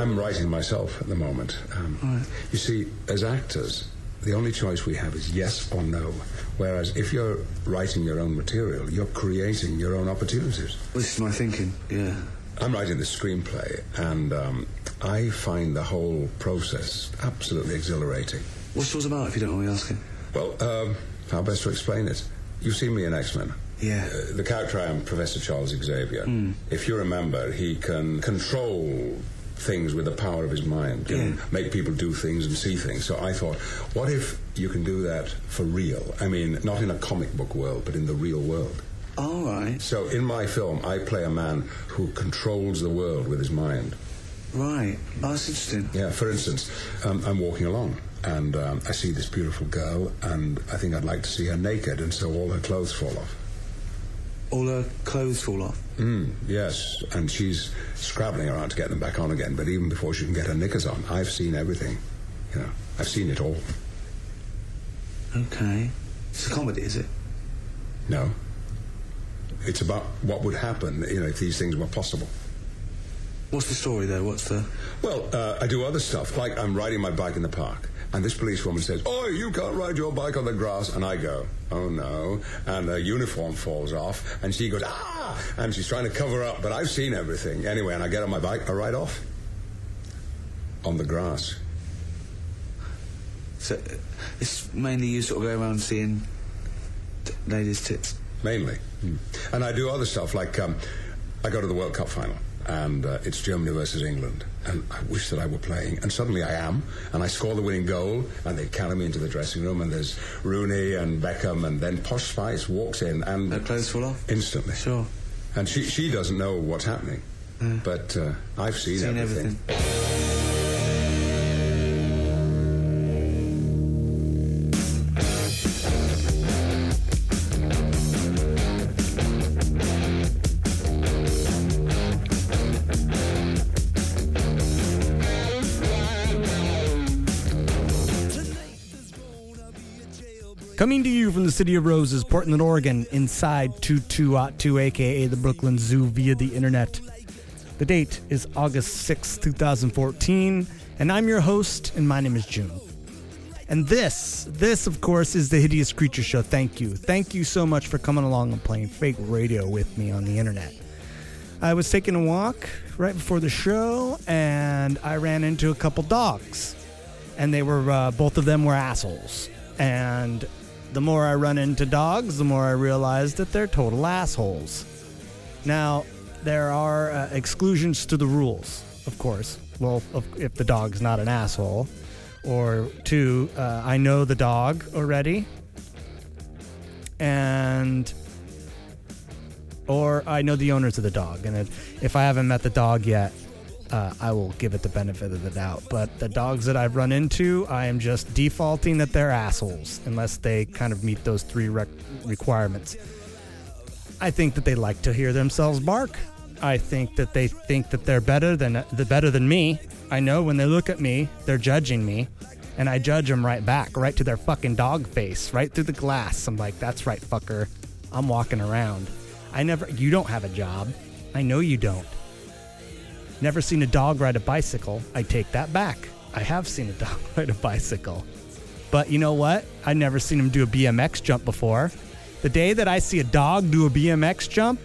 I'm writing myself at the moment. Um, You see, as actors, the only choice we have is yes or no. Whereas if you're writing your own material, you're creating your own opportunities. This is my thinking. Yeah. I'm writing the screenplay, and um, I find the whole process absolutely exhilarating. What's yours about, if you don't mind me asking? Well, um, how best to explain it? You've seen me in X Men. Yeah. Uh, the character I am, Professor Charles Xavier. If you remember, he can control things with the power of his mind, can Yeah. make people do things and see things. So I thought, what if you can do that for real? I mean, not in a comic book world, but in the real world. All right. So in my film, I play a man who controls the world with his mind. Right. Oh, that's interesting. Yeah, for instance, um, I'm walking along and um, I see this beautiful girl, and I think I'd like to see her naked, and so all her clothes fall off. All her clothes fall off. Mm, yes, and she's scrabbling around to get them back on again. But even before she can get her knickers on, I've seen everything. You know, I've seen it all. Okay. It's a comedy, is it? No, it's about what would happen, you know, if these things were possible. What's the story, though? What's the... Well, uh, I do other stuff, like I'm riding my bike in the park, and this policewoman says, "Oh, you can't ride your bike on the grass," and I go, "Oh no!" And her uniform falls off, and she goes, "Ah!" and she's trying to cover up, but I've seen everything anyway. And I get on my bike, I ride off on the grass. So, it's mainly you sort of go around seeing t- ladies' tits. mainly. And I do other stuff like um, I go to the World Cup final and uh, it's Germany versus England. And I wish that I were playing. And suddenly I am. And I score the winning goal and they carry me into the dressing room and there's Rooney and Beckham and then Posh Spice walks in and Her clothes fall off? instantly. Sure. And she, she doesn't know what's happening. But uh, I've seen, Seen everything. everything. Coming to you from the City of Roses, Portland, Oregon, inside 2202, aka the Brooklyn Zoo, via the internet. The date is August sixth, two 2014, and I'm your host, and my name is June. And this, this, of course, is the Hideous Creature Show. Thank you. Thank you so much for coming along and playing fake radio with me on the internet. I was taking a walk right before the show, and I ran into a couple dogs. And they were, uh, both of them were assholes. And the more I run into dogs, the more I realize that they're total assholes. Now, there are uh, exclusions to the rules, of course. Well, if, the dog's not an asshole, or two, uh, I know the dog already, and or I know the owners of the dog, and if I haven't met the dog yet, uh, I will give it the benefit of the doubt. But the dogs that I've run into, I am just defaulting that they're assholes unless they kind of meet those three rec- requirements. I think that they like to hear themselves bark. I think that they think that they're better than the better than me. I know when they look at me, they're judging me, and I judge them right back, right to their fucking dog face, right through the glass. I'm like, "That's right, fucker. I'm walking around. I never. You don't have a job. I know you don't. Never seen a dog ride a bicycle. I take that back. I have seen a dog ride a bicycle. But you know what? I never seen him do a BMX jump before. The day that I see a dog do a BMX jump,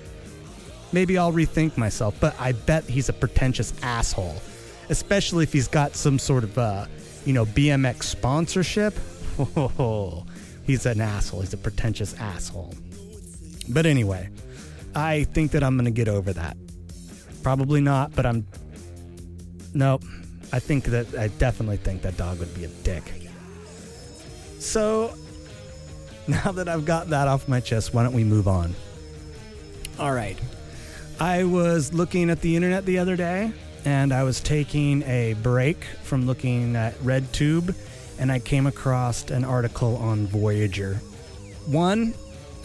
maybe I'll rethink myself. But I bet he's a pretentious asshole, especially if he's got some sort of, uh, you know, BMX sponsorship. Oh, he's an asshole. He's a pretentious asshole. But anyway, I think that I'm going to get over that. Probably not, but I'm. Nope. I think that I definitely think that dog would be a dick. So, now that I've got that off my chest, why don't we move on? All right. I was looking at the internet the other day and I was taking a break from looking at RedTube and I came across an article on Voyager 1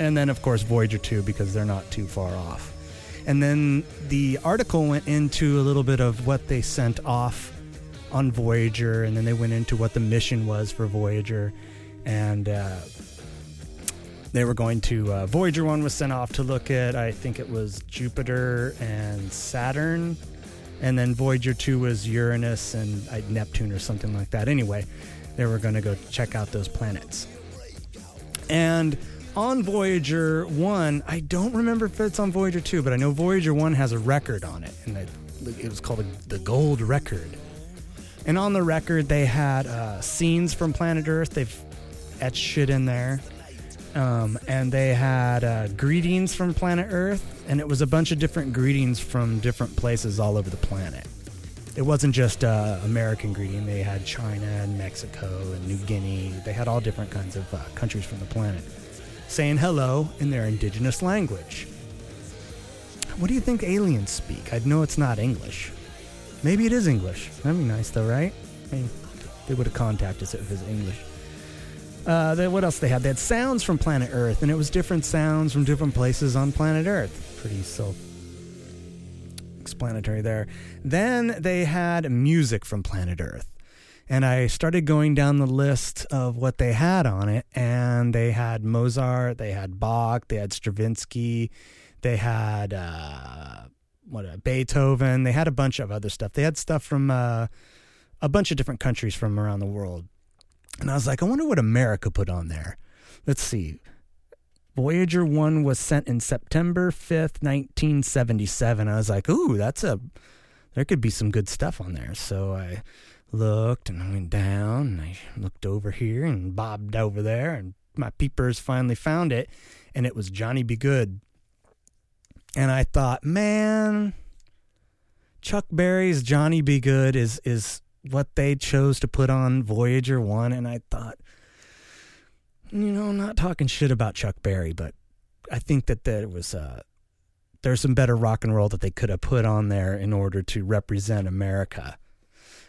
and then, of course, Voyager 2 because they're not too far off. And then the article went into a little bit of what they sent off on Voyager, and then they went into what the mission was for Voyager. And uh, they were going to uh, Voyager one was sent off to look at I think it was Jupiter and Saturn, and then Voyager two was Uranus and uh, Neptune or something like that. Anyway, they were going to go check out those planets. And on Voyager 1, I don't remember if it's on Voyager 2, but I know Voyager 1 has a record on it, and it, it was called the Gold Record. And on the record, they had uh, scenes from planet Earth. They've etched shit in there. Um, and they had uh, greetings from planet Earth, and it was a bunch of different greetings from different places all over the planet. It wasn't just uh, American greeting. They had China and Mexico and New Guinea. They had all different kinds of uh, countries from the planet saying hello in their indigenous language. What do you think aliens speak? I know it's not English. Maybe it is English. That'd be nice, though, right? I mean, they would have contacted us if it was English. Uh, they, what else they had? They had sounds from planet Earth, and it was different sounds from different places on planet Earth. Pretty self explanatory there. Then they had music from planet Earth. And I started going down the list of what they had on it, and they had Mozart, they had Bach, they had Stravinsky, they had uh, what uh, Beethoven, they had a bunch of other stuff. They had stuff from uh, a bunch of different countries from around the world. And I was like, I wonder what America put on there. Let's see. Voyager 1 was sent in September 5th, 1977. I was like, ooh, that's a, there could be some good stuff on there. So I looked and I went down and I looked over here and bobbed over there and my peepers finally found it and it was Johnny B. Goode. And I thought, man, Chuck Berry's Johnny B. Goode is is what they chose to put on Voyager 1 and I thought you know, not talking shit about Chuck Berry, but I think that there was uh there's some better rock and roll that they could have put on there in order to represent America.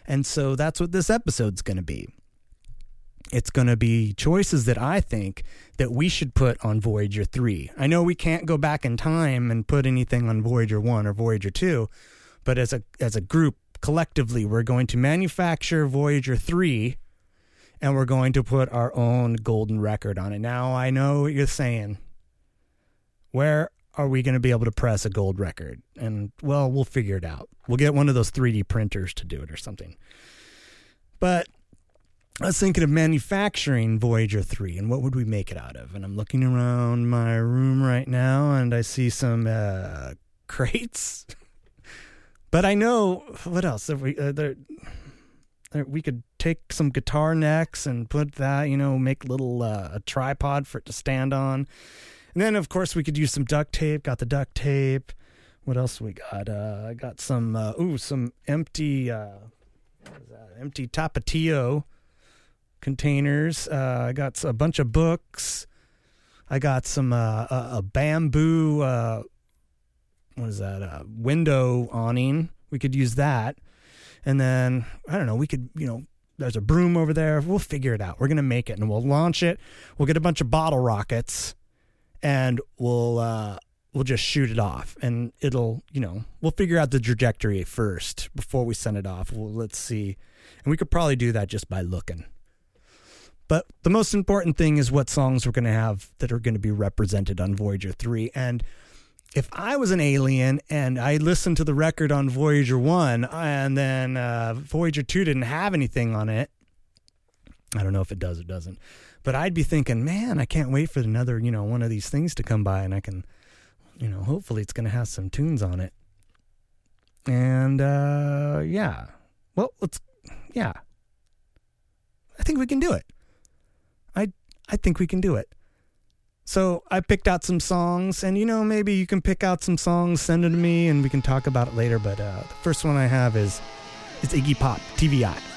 And so that's what this episode's going to be. It's going to be choices that I think that we should put on Voyager 3. I know we can't go back in time and put anything on Voyager 1 or Voyager 2, but as a as a group collectively we're going to manufacture Voyager 3 and we're going to put our own golden record on it. Now, I know what you're saying. Where are we going to be able to press a gold record? And well, we'll figure it out. We'll get one of those 3D printers to do it or something. But I was thinking of manufacturing Voyager 3 and what would we make it out of? And I'm looking around my room right now and I see some uh, crates. but I know what else? If we, uh, there, there, we could take some guitar necks and put that, you know, make little uh, a tripod for it to stand on. And then, of course, we could use some duct tape. Got the duct tape. What else we got? Uh, I got some. Uh, ooh, some empty. Uh? Empty Tapatio containers. Uh, I got a bunch of books. I got some uh, a, a bamboo. Uh, what is that? A window awning. We could use that. And then I don't know. We could you know there's a broom over there. We'll figure it out. We're gonna make it, and we'll launch it. We'll get a bunch of bottle rockets and we'll uh, we'll just shoot it off, and it'll you know we'll figure out the trajectory first before we send it off. Well, let's see, and we could probably do that just by looking. But the most important thing is what songs we're going to have that are going to be represented on Voyager 3. And if I was an alien and I listened to the record on Voyager 1 and then uh, Voyager 2 didn't have anything on it, I don't know if it does or doesn't. But I'd be thinking, man, I can't wait for another, you know, one of these things to come by and I can, you know, hopefully it's going to have some tunes on it. And uh yeah. Well, let's yeah. I think we can do it. I I think we can do it. So I picked out some songs, and you know, maybe you can pick out some songs, send them to me, and we can talk about it later. But uh, the first one I have is is Iggy Pop, TV Eye.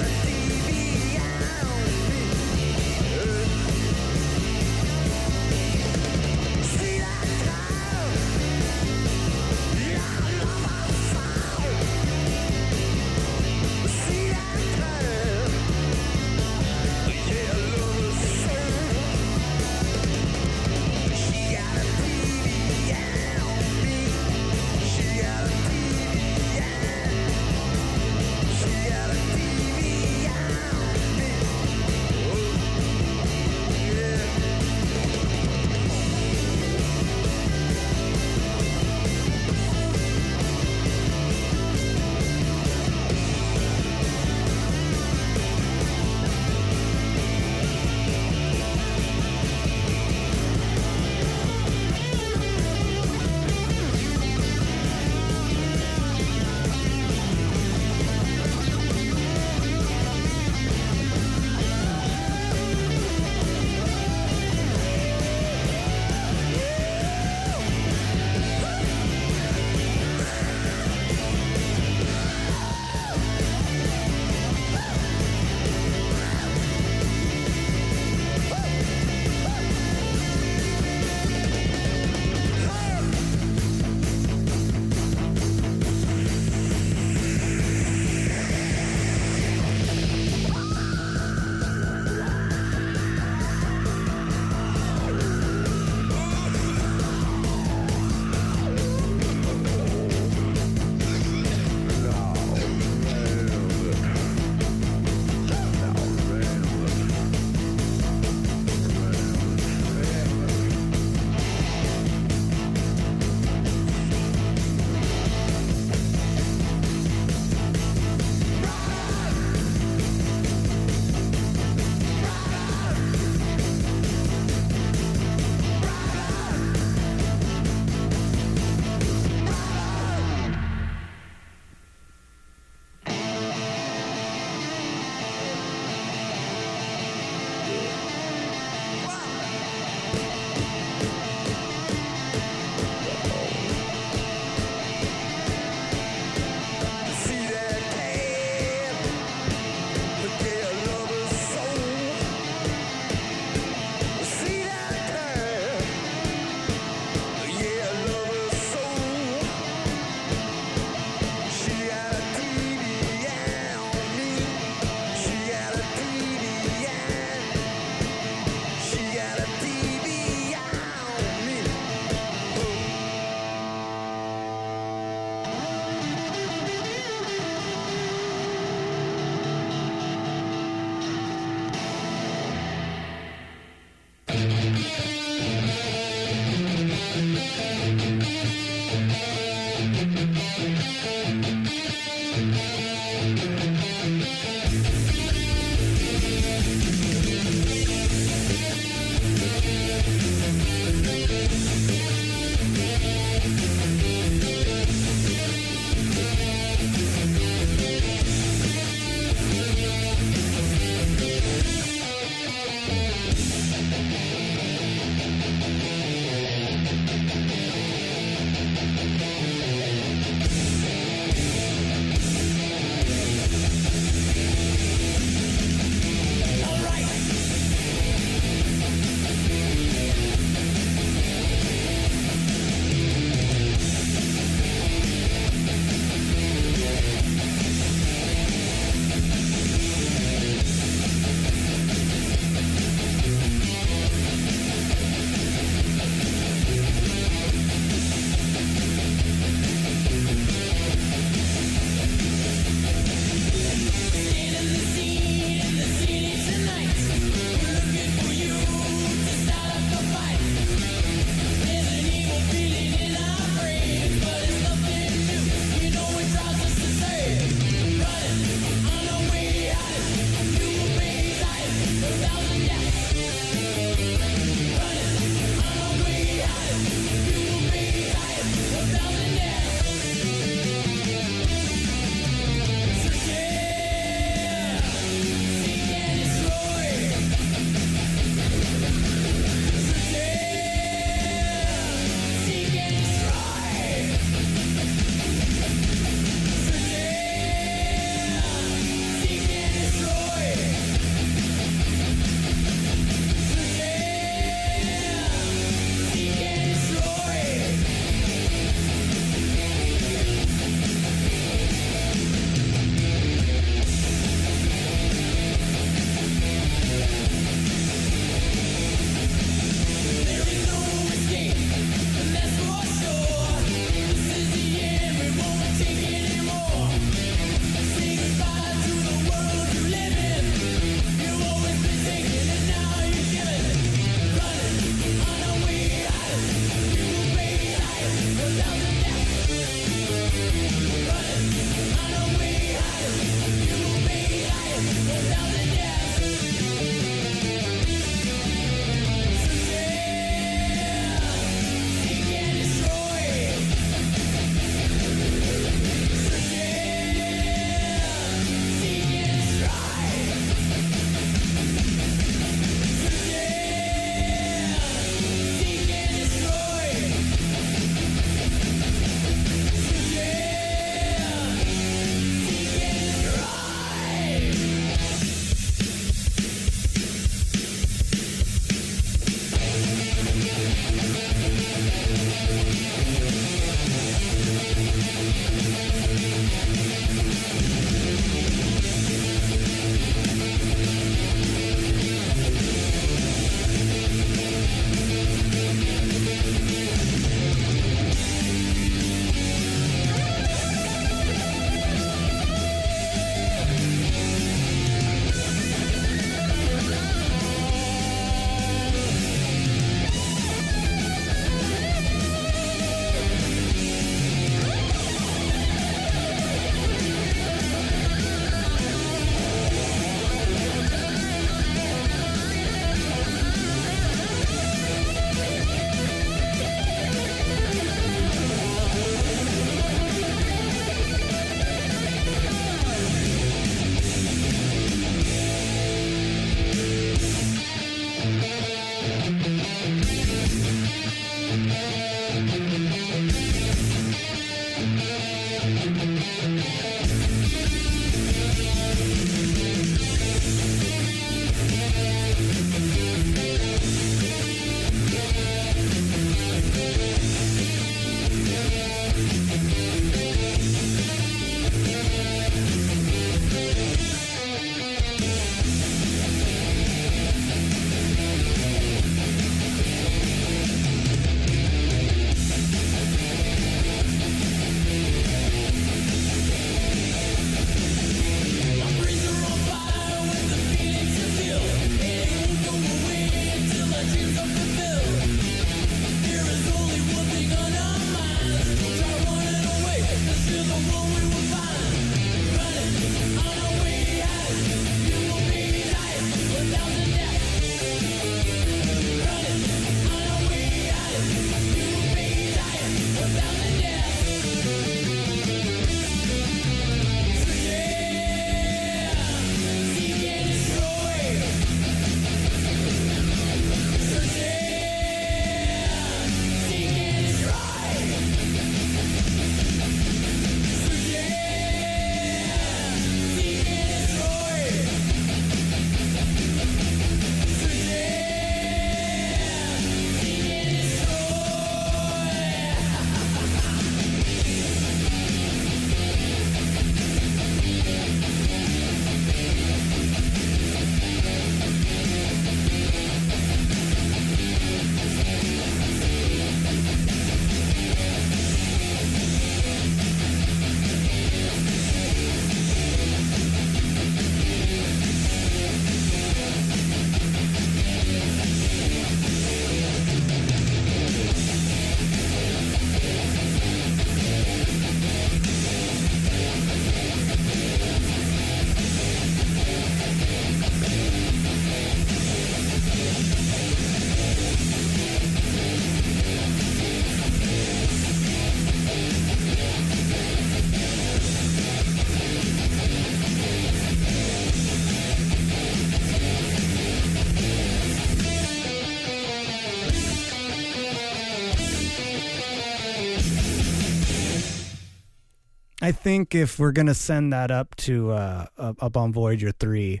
I think if we're gonna send that up to uh, up on Voyager three,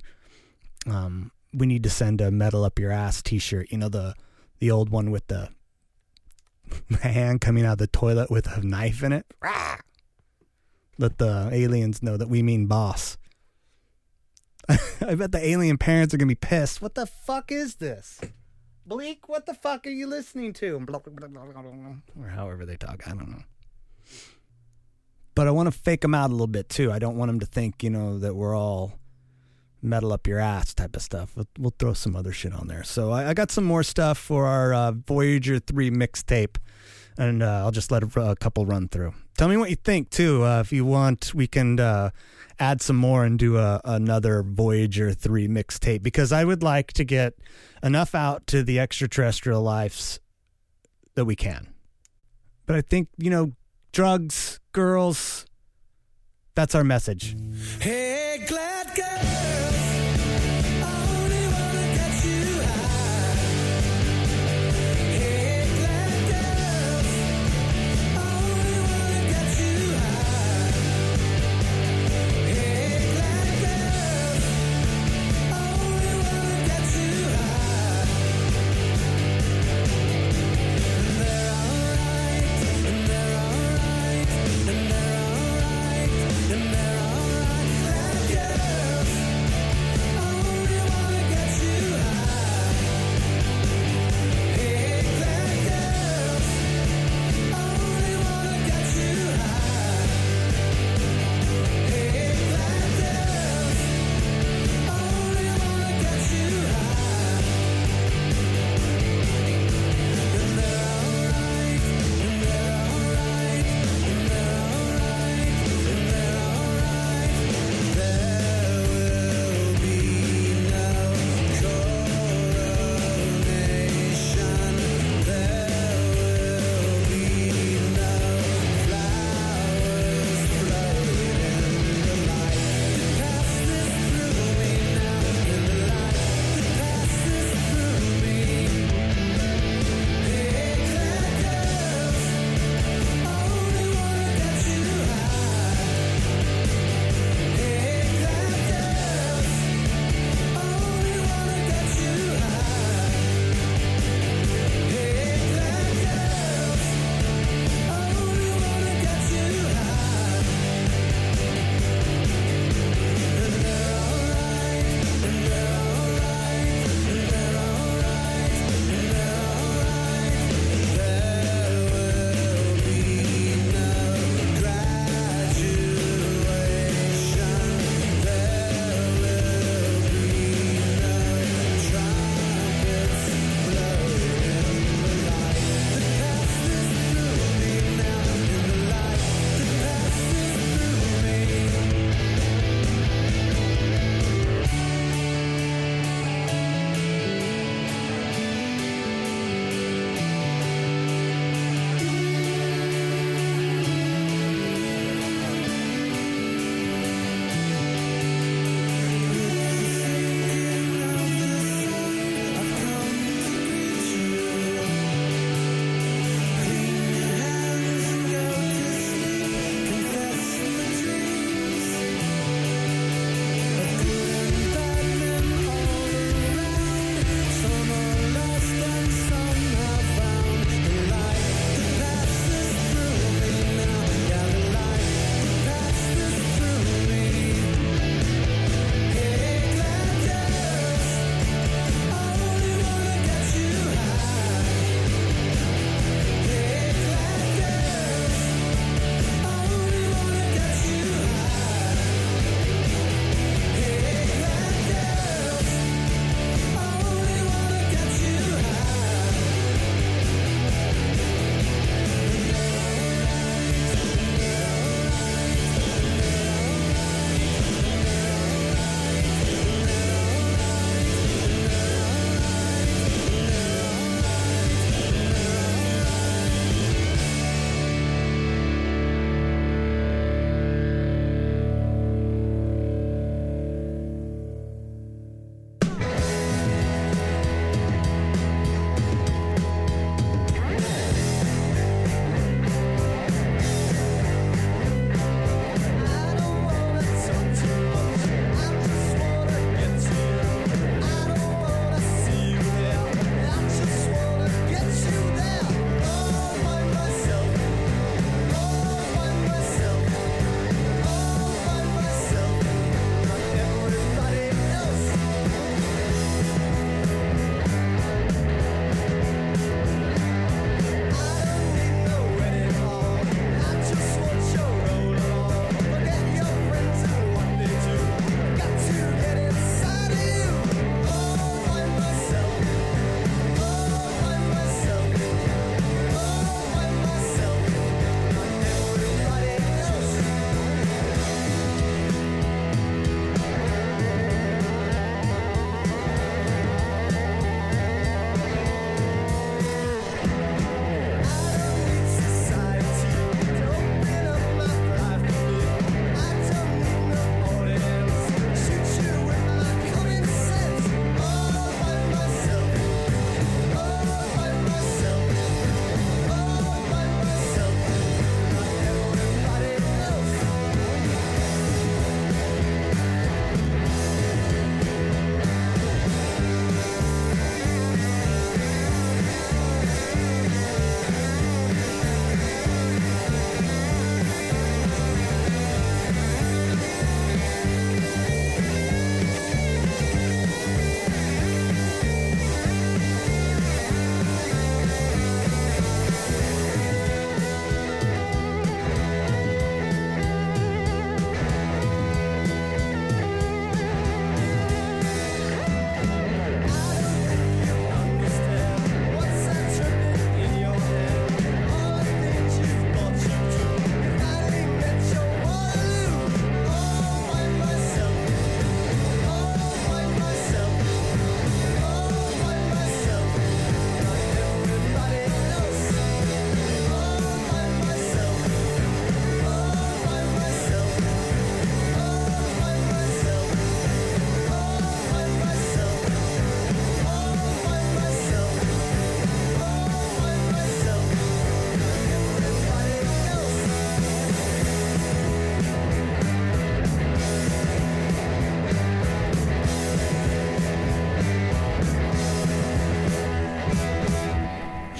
um, we need to send a "metal up your ass" T-shirt. You know the the old one with the hand coming out of the toilet with a knife in it. Rah! Let the aliens know that we mean boss. I bet the alien parents are gonna be pissed. What the fuck is this? Bleak, what the fuck are you listening to? Or however they talk, I don't know but I want to fake them out a little bit too. I don't want them to think, you know, that we're all metal up your ass type of stuff. We'll, we'll throw some other shit on there. So I, I got some more stuff for our uh, Voyager 3 mixtape, and uh, I'll just let a, a, couple run through. Tell me what you think too. Uh, if you want, we can uh, add some more and do a, another Voyager 3 mixtape because I would like to get enough out to the extraterrestrial lives that we can. But I think, you know, drugs, girls. That's our message. Hey, glad girl.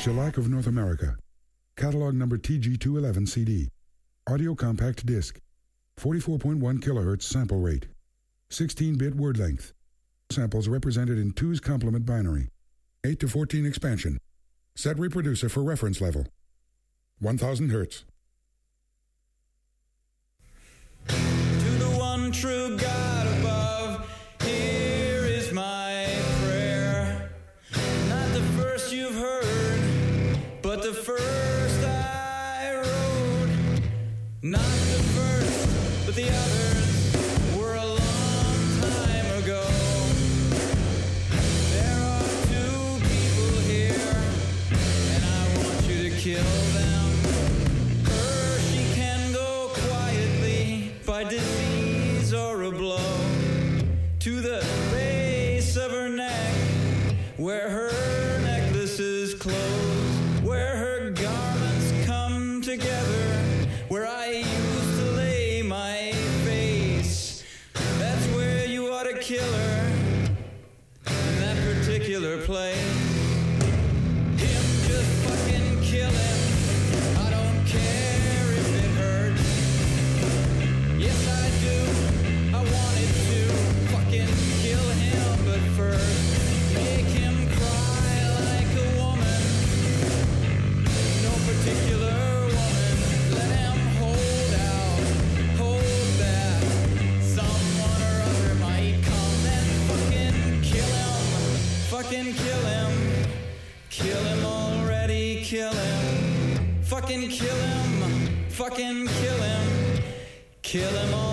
Shellac of North America. Catalog number TG211 CD. Audio compact disc. 44.1 kilohertz sample rate. 16-bit word length. Samples represented in 2's complement binary. 8 to 14 expansion. Set reproducer for reference level. 1000 hertz. To the one true God Fucking kill him. Kill him already,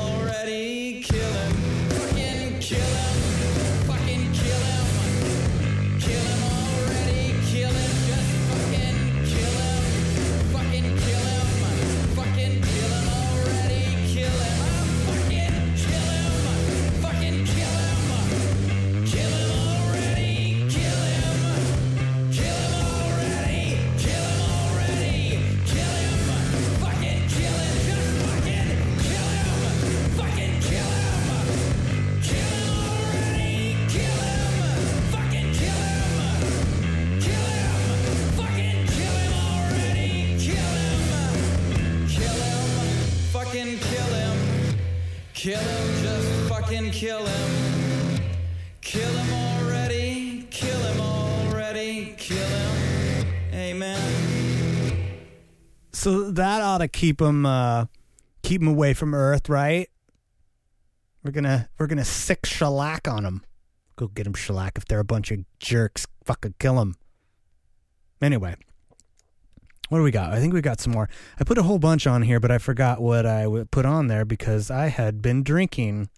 kill him! Kill him already! Kill him already! Kill him! Amen. So that ought to keep them uh, keep 'em away from Earth, right? We're gonna we're gonna sic shellac on them. Go get them shellac if they're a bunch of jerks. Fucking kill them. Anyway, what do we got? I think we got some more. I put a whole bunch on here, but I forgot what I put on there because I had been drinking.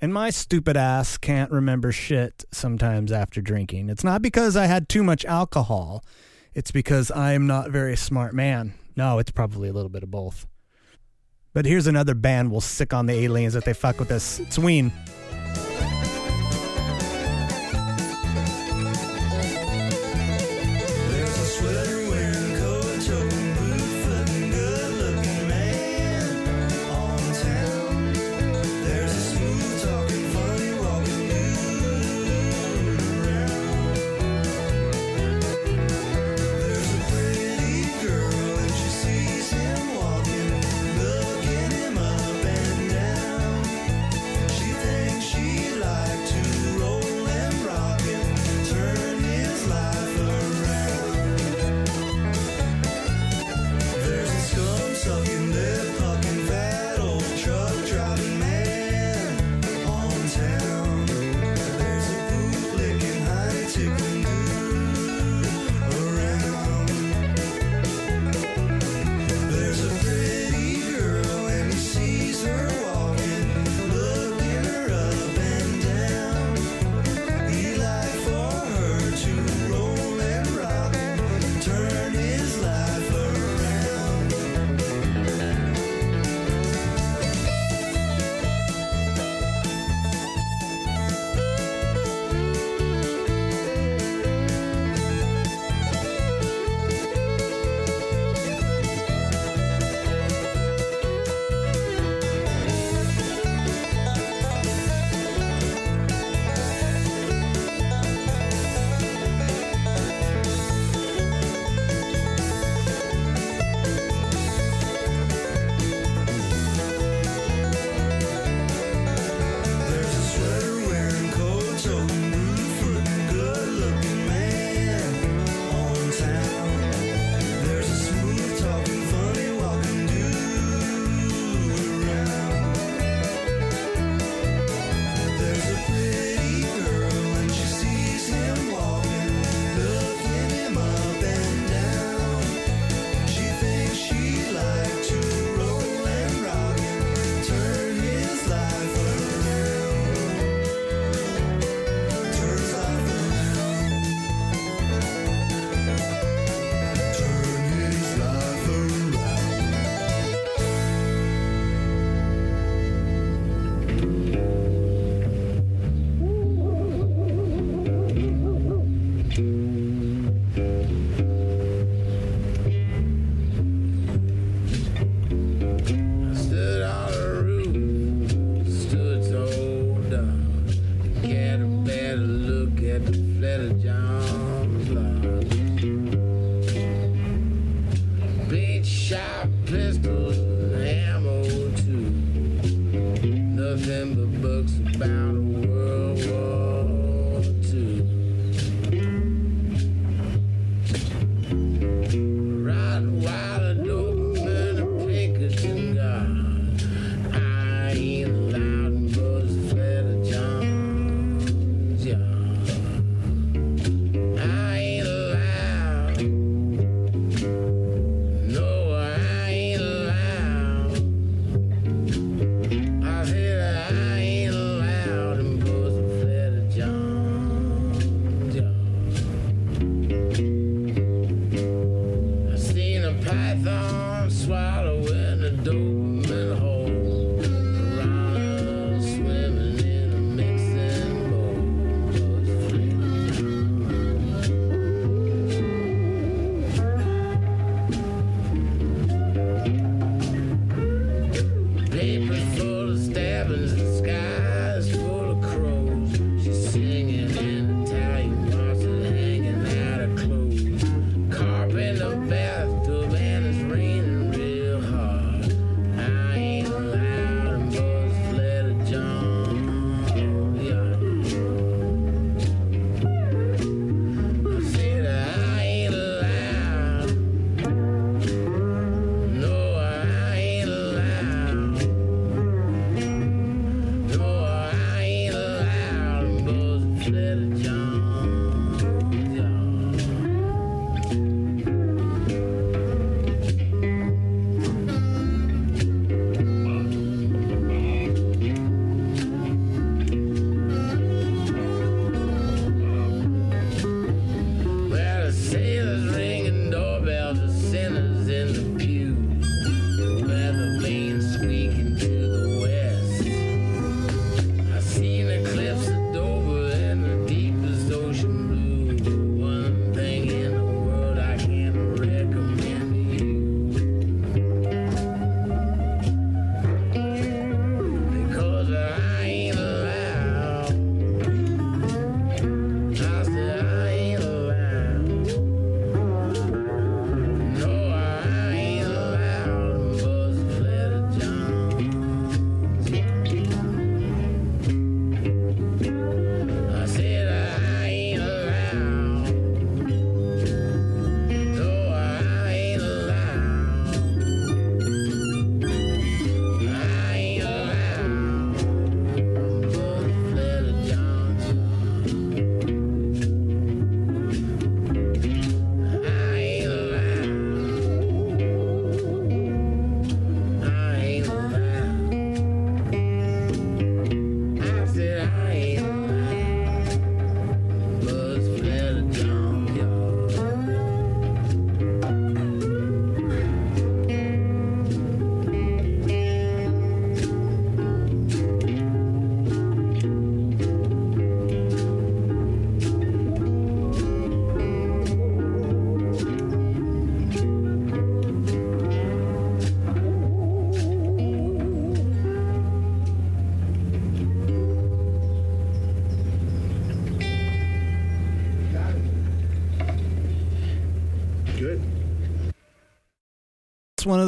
And my stupid ass can't remember shit sometimes after drinking. It's not because I had too much alcohol. It's because I'm not a very smart man. No, it's probably a little bit of both. But here's another band we'll sic on the aliens that they fuck with us. It's Ween.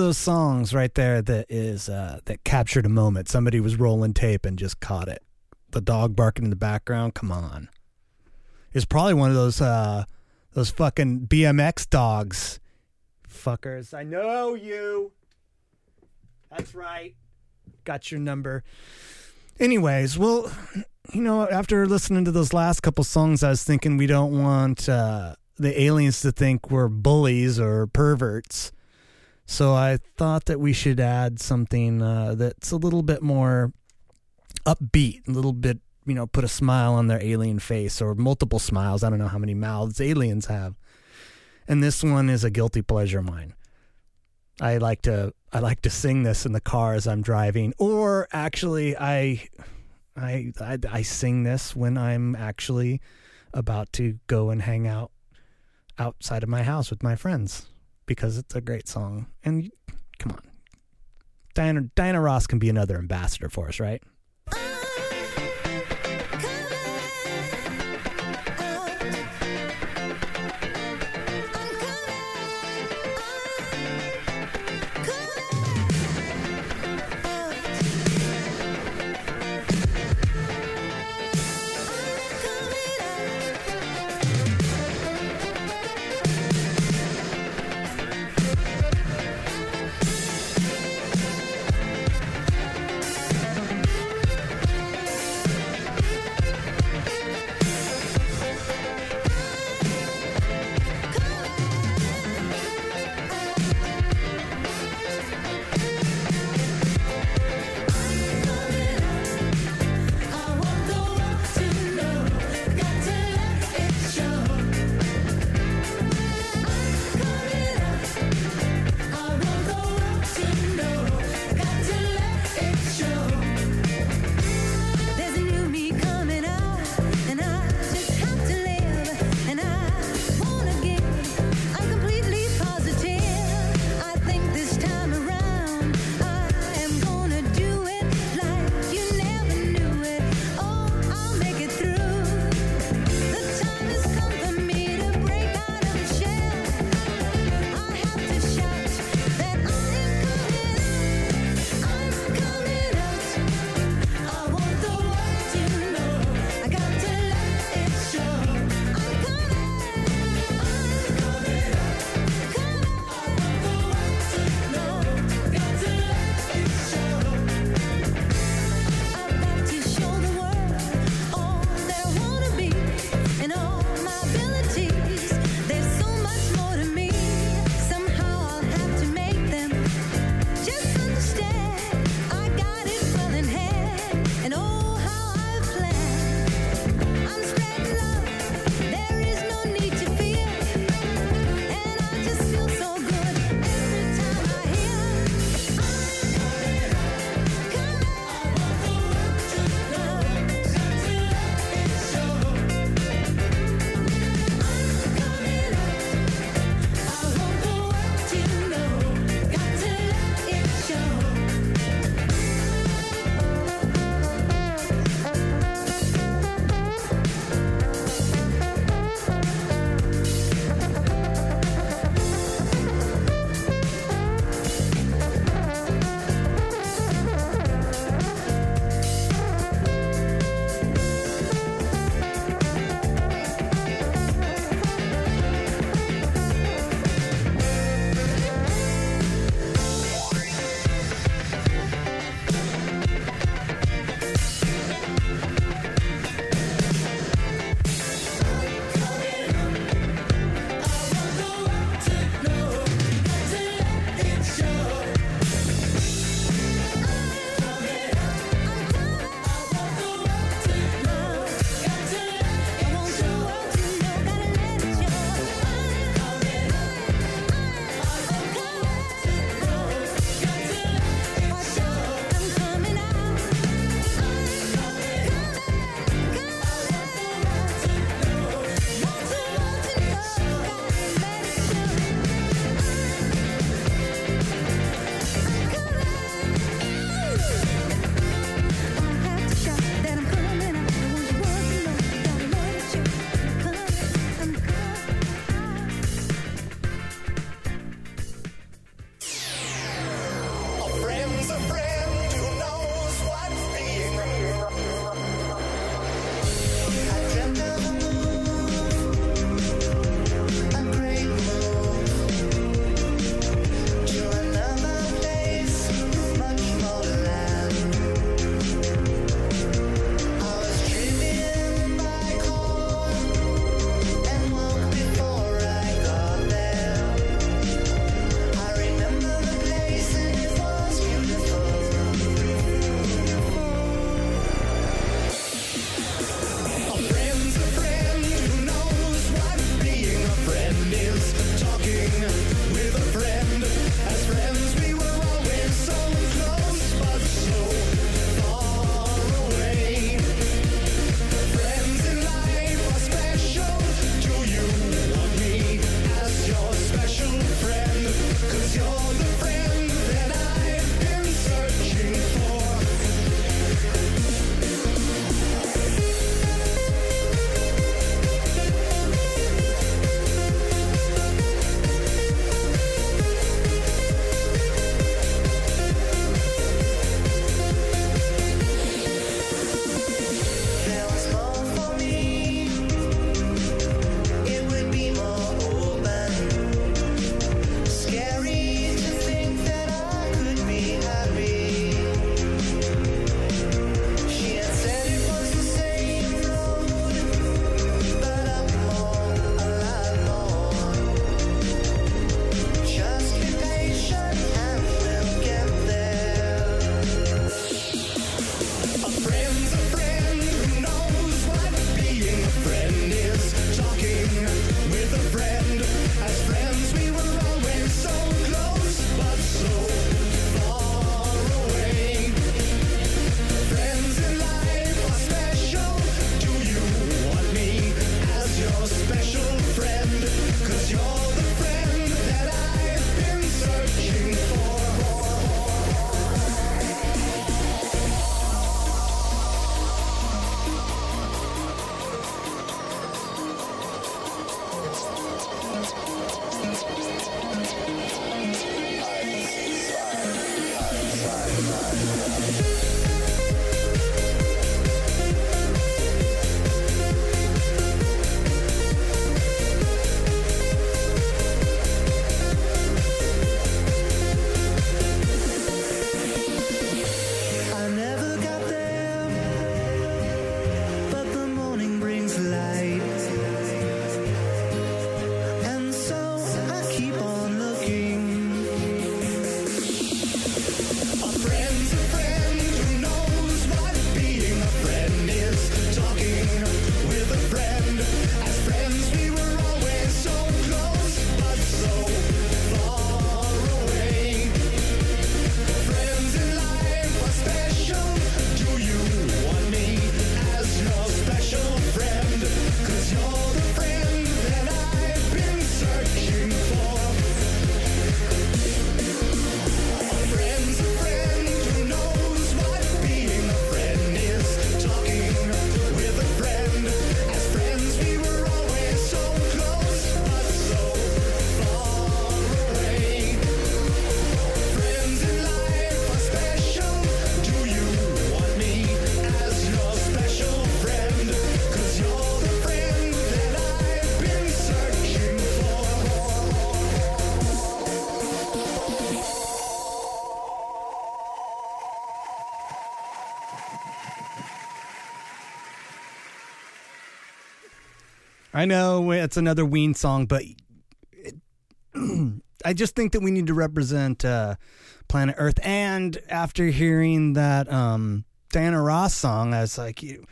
Those songs right there that is uh, that captured a moment. Somebody was rolling tape and just caught it. The dog barking in the background. Come on, it's probably one of those uh, those fucking BMX dogs, fuckers. I know you. That's right. Got your number. Anyways, well, you know, after listening to those last couple songs, I was thinking we don't want uh, the aliens to think we're bullies or perverts. So I thought that we should add something uh, that's a little bit more upbeat, a little bit, you know, put a smile on their alien face or multiple smiles. I don't know how many mouths aliens have. And this one is a guilty pleasure of mine. I like to I like to sing this in the car as I'm driving, or actually I I I, I sing this when I'm actually about to go and hang out outside of my house with my friends because it's a great song. And come on, Diana Diana Ross can be another ambassador for us, right? I know it's another Ween song, but it, I just think that we need to represent uh, planet Earth. And after hearing that um, Diana Ross song, I was like, you,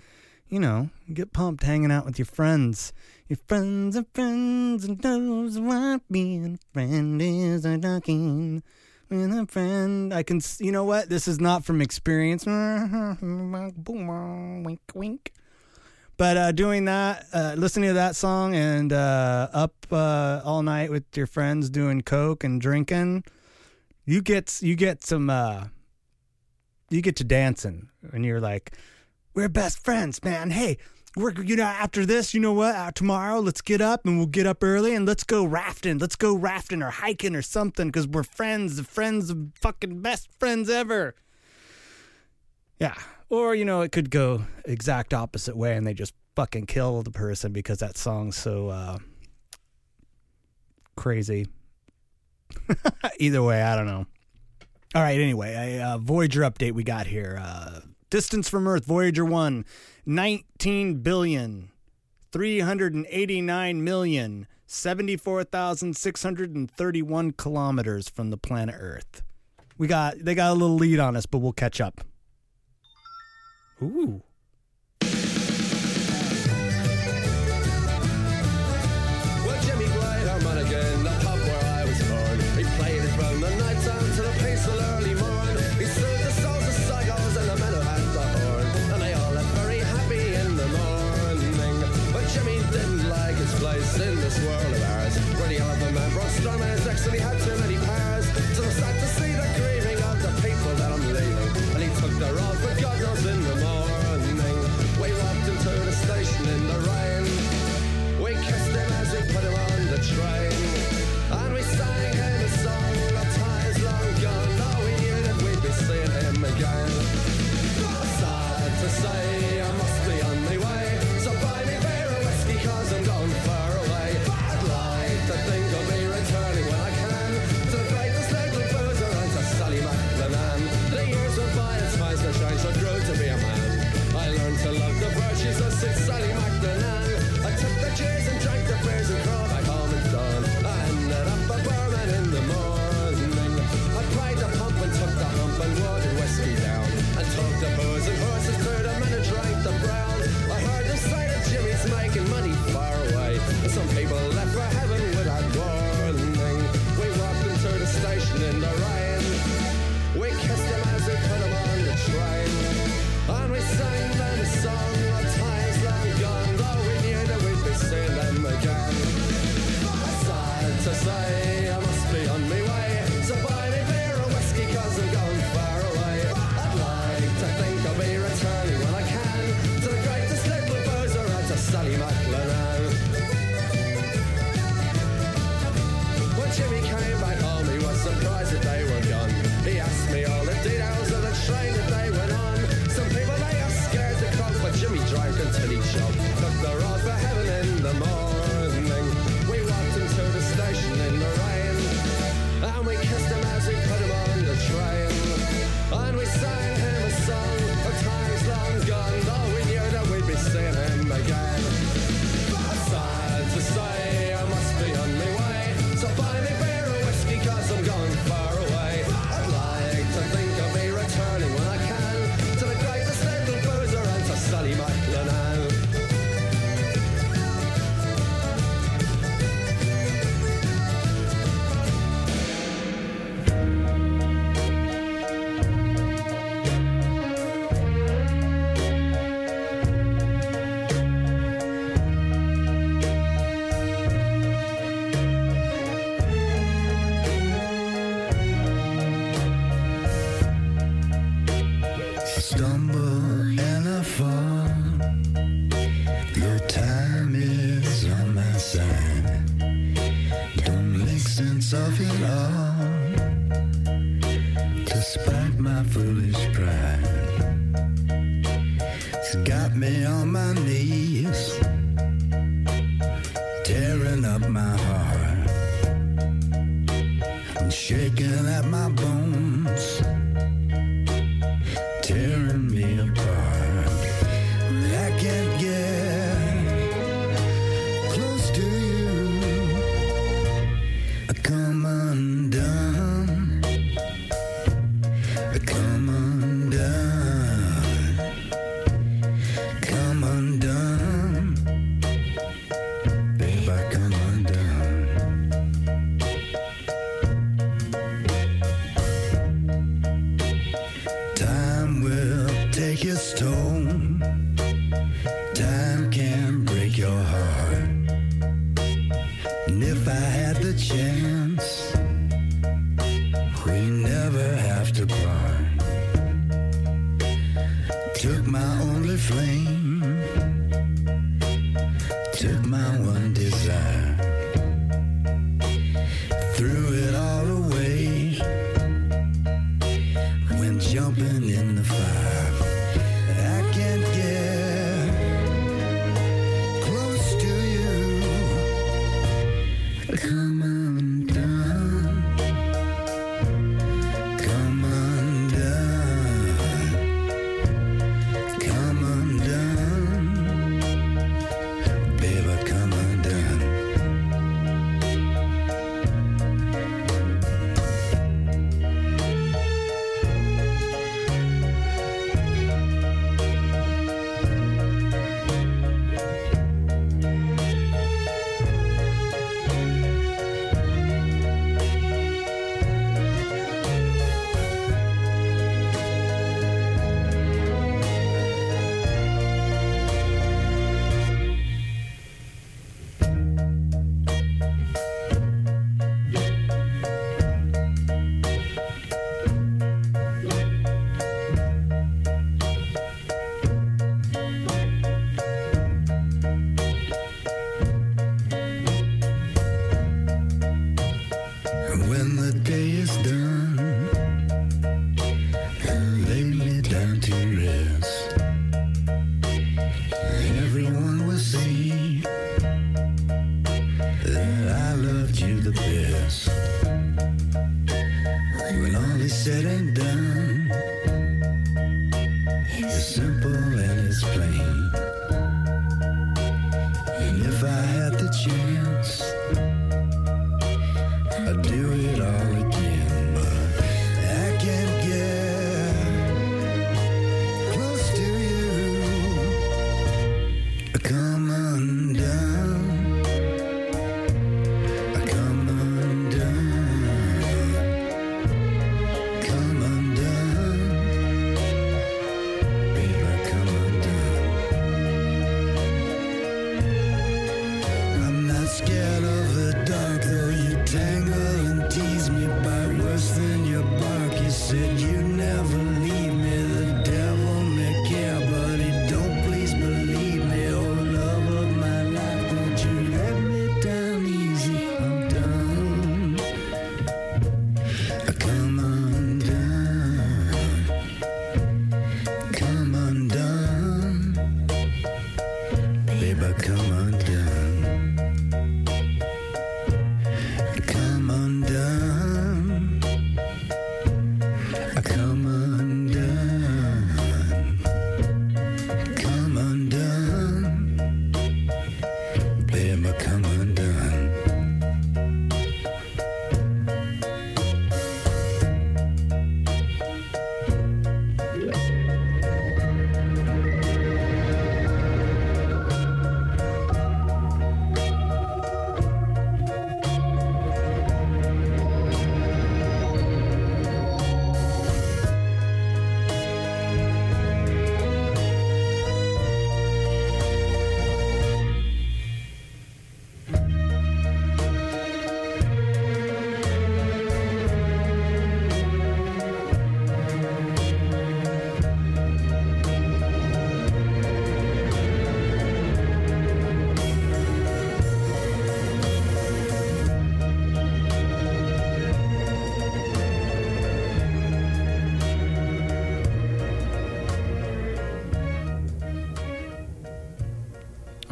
you know, get pumped hanging out with your friends. Your friends are friends, and those what being a friend is a talking with a friend. I can, you know what? This is not from experience. wink, wink. But uh, doing that, uh, listening to that song, and uh, up uh, all night with your friends doing coke and drinking, you get you get some uh, you get to dancing, and you're like, we're best friends, man. Hey, we're you know after this, you know what? Uh, tomorrow, let's get up and we'll get up early and let's go rafting. Let's go rafting or hiking or something because we're friends, the friends, the fucking best friends ever. Yeah. Or, you know, it could go exact opposite way and they just fucking kill the person because that song's so uh, crazy. Either way, I don't know. All right, anyway, a uh, Voyager update we got here. Uh, distance from Earth, Voyager 1, 19 billion. 389 million 74,631 kilometers from the planet Earth. We got they got a little lead on us, but we'll catch up. Ooh.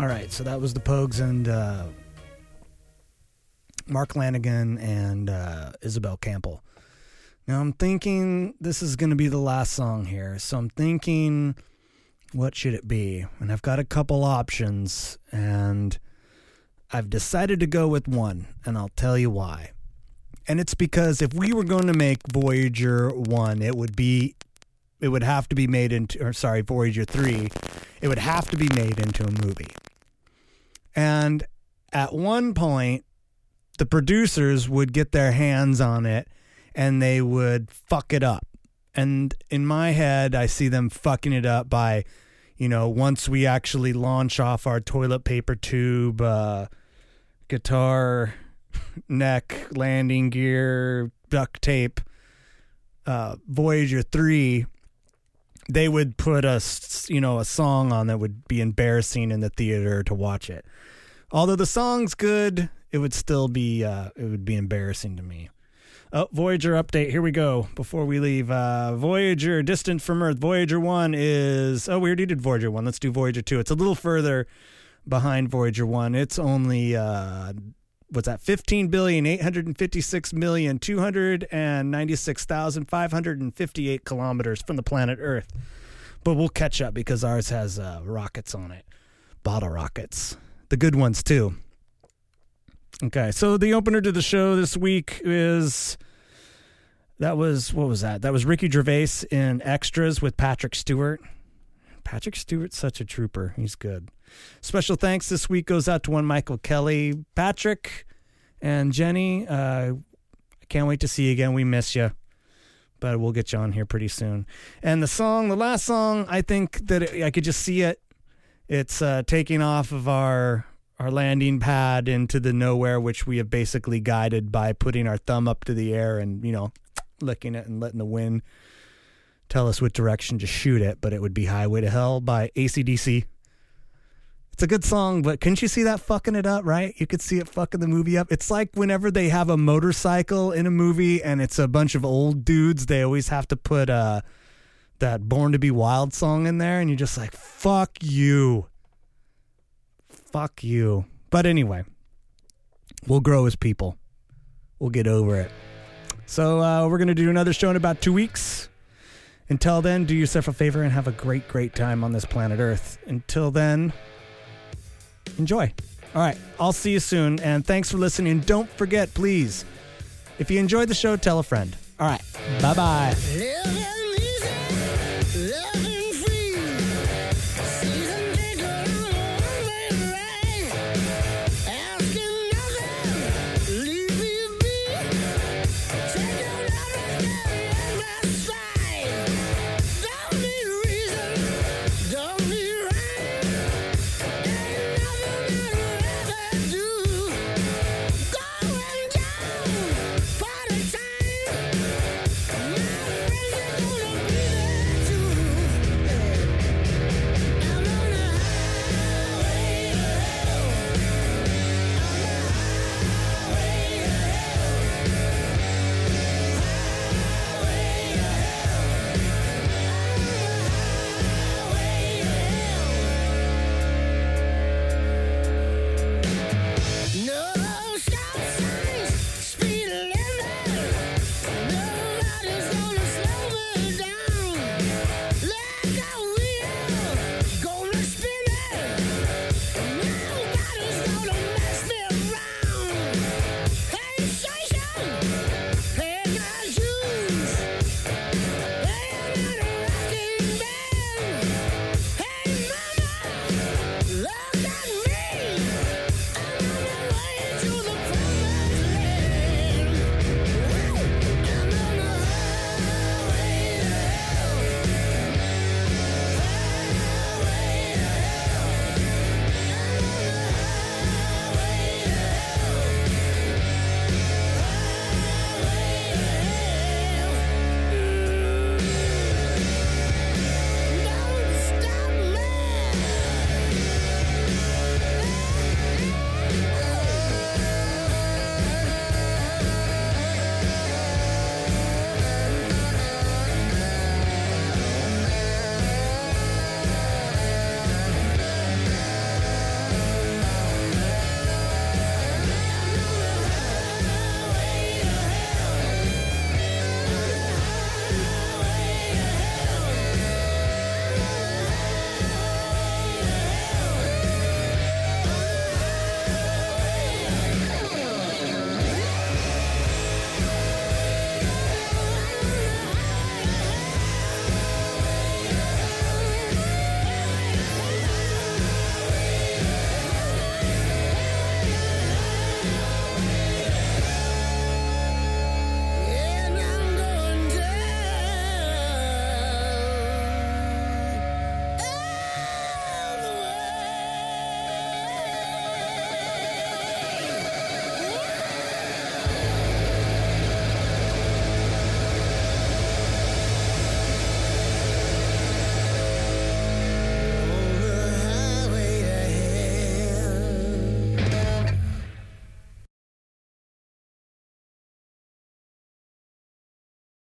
All right, so that was the Pogues and uh, Mark Lanegan and uh, Isobel Campbell. Now I'm thinking this is going to be the last song here, so I'm thinking, what should it be? And I've got a couple options, and I've decided to go with one, and I'll tell you why. And it's because if we were going to make Voyager 1, it would be it would have to be made into or sorry, Voyager 3, it would have to be made into a movie. And at one point the producers would get their hands on it and they would fuck it up. And in my head, I see them fucking it up by, you know, once we actually launch off our toilet paper tube, uh, guitar, neck, landing gear, duct tape, uh, Voyager 3, they would put a, you know, a song on that would be embarrassing in the theater to watch it. Although the song's good, it would still be, uh, it would be embarrassing to me. Oh, Voyager update. Here we go. Before we leave, uh, Voyager distant from Earth. Voyager one is. Oh, we already did Voyager one. Let's do Voyager two. It's a little further behind Voyager one. It's only uh, what's that? Fifteen billion eight hundred and fifty six million two hundred and ninety six thousand five hundred and fifty eight kilometers from the planet Earth. But we'll catch up because ours has uh, rockets on it, bottle rockets, the good ones too. Okay, so the opener to the show this week is that was what was that? That was Ricky Gervais in Extras with Patrick Stewart. Patrick Stewart's such a trooper. He's good. Special thanks this week goes out to one Michael Kelly, Patrick, and Jenny. Uh, I can't wait to see you again. We miss you, but we'll get you on here pretty soon. And the song, the last song, I think that it, I could just see it. It's uh, taking off of our our landing pad into the nowhere, which we have basically guided by putting our thumb up to the air and you know licking it and letting the wind tell us what direction to shoot it. But it would be "Highway to Hell" by ACDC. It's a good song, but couldn't you see that fucking it up, right? You could see it fucking the movie up. It's like whenever they have a motorcycle in a movie and it's a bunch of old dudes, they always have to put uh, that Born to Be Wild song in there, and you're just like, fuck you. Fuck you. But anyway, we'll grow as people. We'll get over it. So uh, we're going to do another show in about two weeks. Until then, do yourself a favor and have a great, great time on this planet Earth. Until then, enjoy. All right, I'll see you soon. And thanks for listening. Don't forget, please, if you enjoyed the show, tell a friend. All right, bye bye.